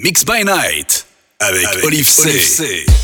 Mix by Night avec, avec Olive C. Olive C.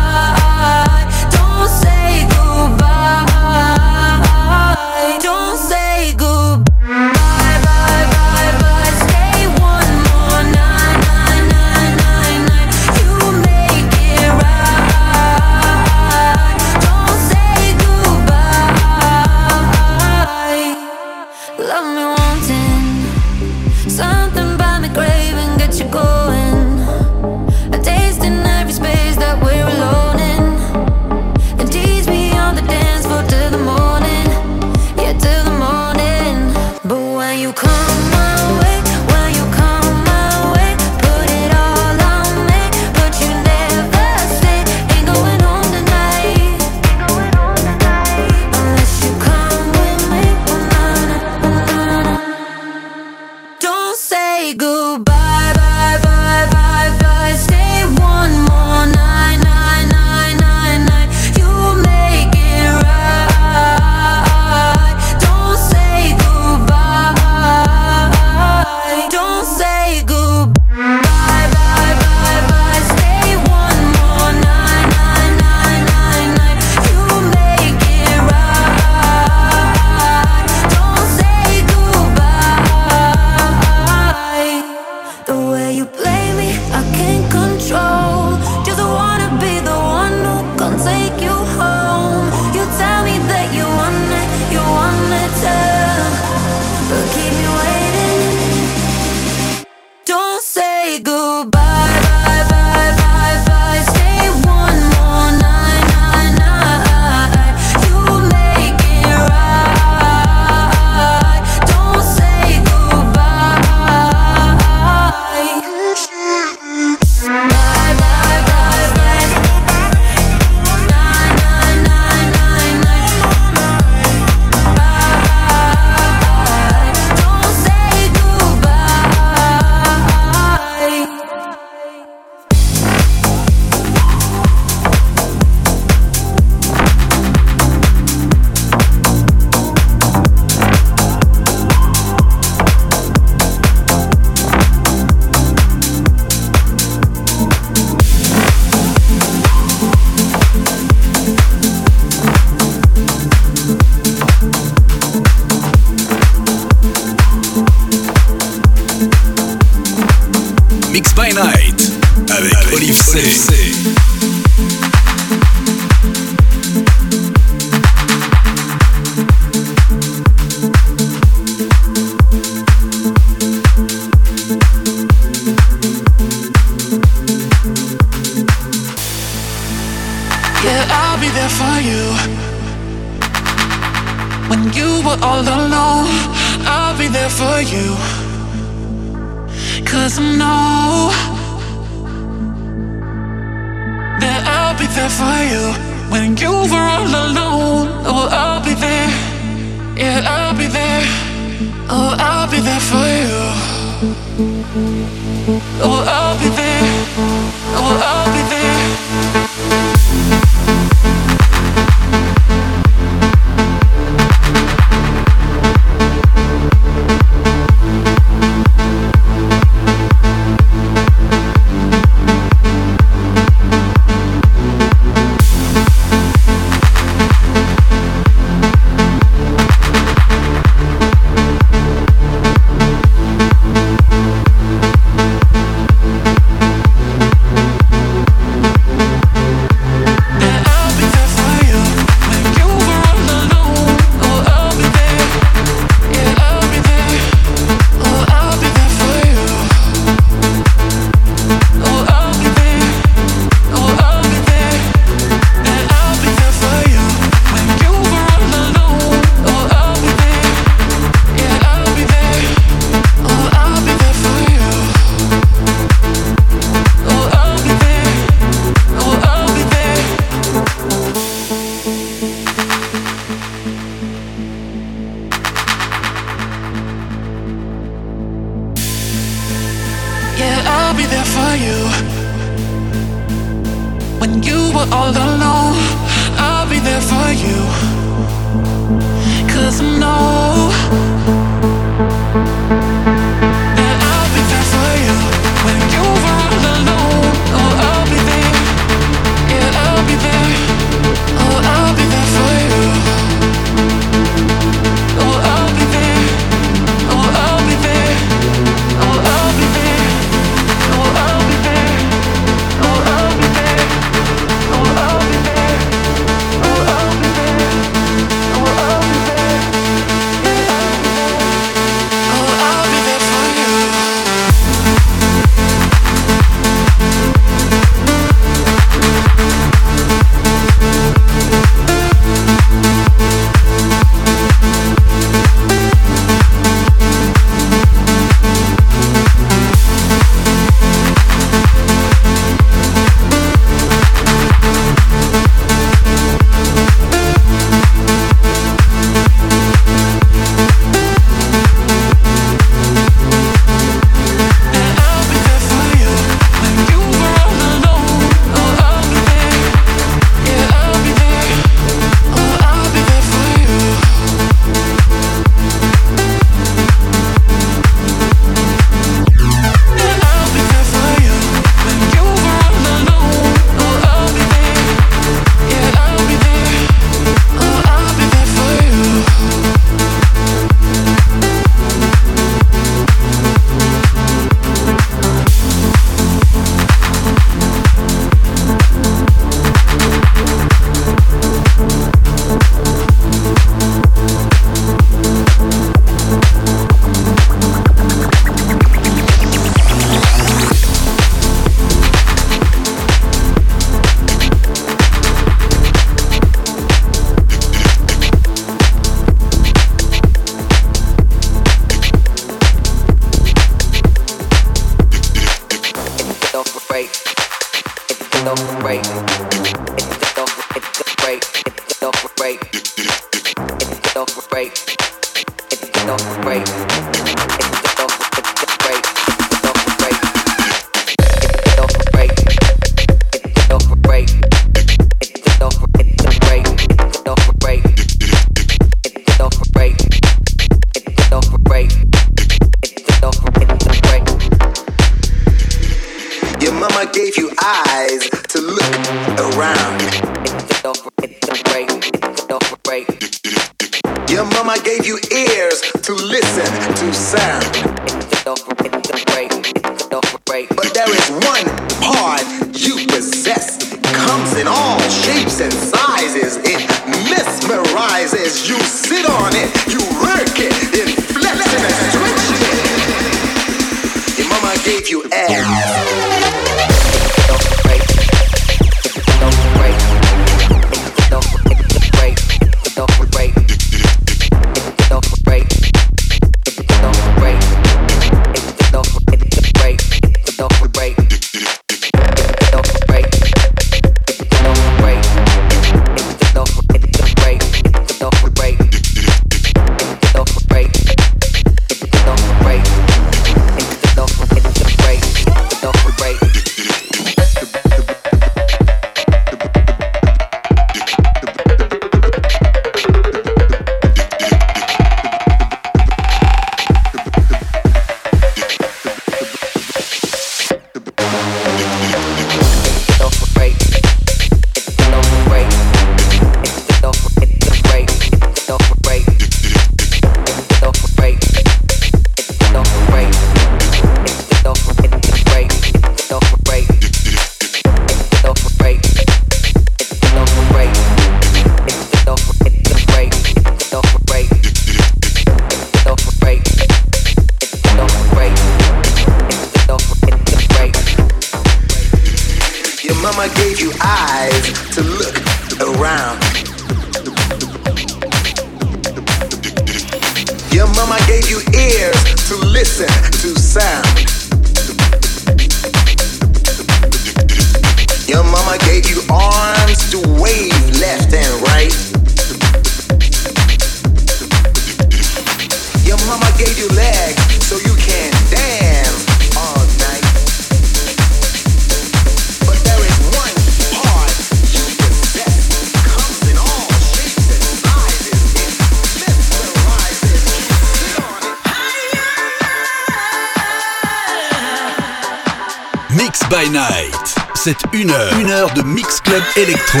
C'est une heure, une heure de Mix Club Electro.